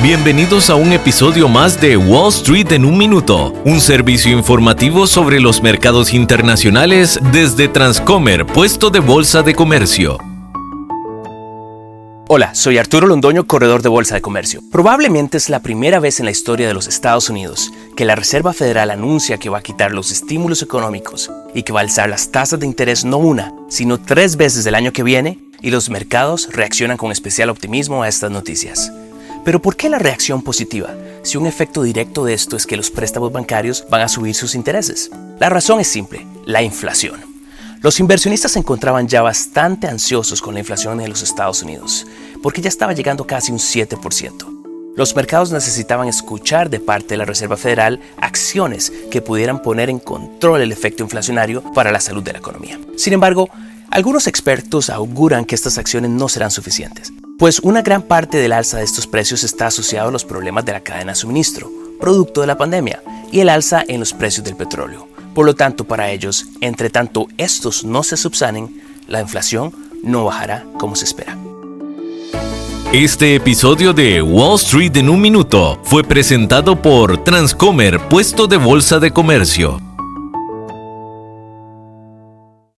Bienvenidos a un episodio más de Wall Street en un minuto, un servicio informativo sobre los mercados internacionales desde Transcomer, puesto de bolsa de comercio. Hola, soy Arturo Londoño, corredor de Bolsa de Comercio. Probablemente es la primera vez en la historia de los Estados Unidos que la Reserva Federal anuncia que va a quitar los estímulos económicos y que va a alzar las tasas de interés no una, sino tres veces el año que viene, y los mercados reaccionan con especial optimismo a estas noticias. Pero ¿por qué la reacción positiva si un efecto directo de esto es que los préstamos bancarios van a subir sus intereses? La razón es simple, la inflación. Los inversionistas se encontraban ya bastante ansiosos con la inflación en los Estados Unidos, porque ya estaba llegando casi un 7%. Los mercados necesitaban escuchar de parte de la Reserva Federal acciones que pudieran poner en control el efecto inflacionario para la salud de la economía. Sin embargo, algunos expertos auguran que estas acciones no serán suficientes pues una gran parte del alza de estos precios está asociado a los problemas de la cadena de suministro, producto de la pandemia, y el alza en los precios del petróleo. Por lo tanto, para ellos, entre tanto estos no se subsanen, la inflación no bajará como se espera. Este episodio de Wall Street en un minuto fue presentado por Transcomer, puesto de bolsa de comercio.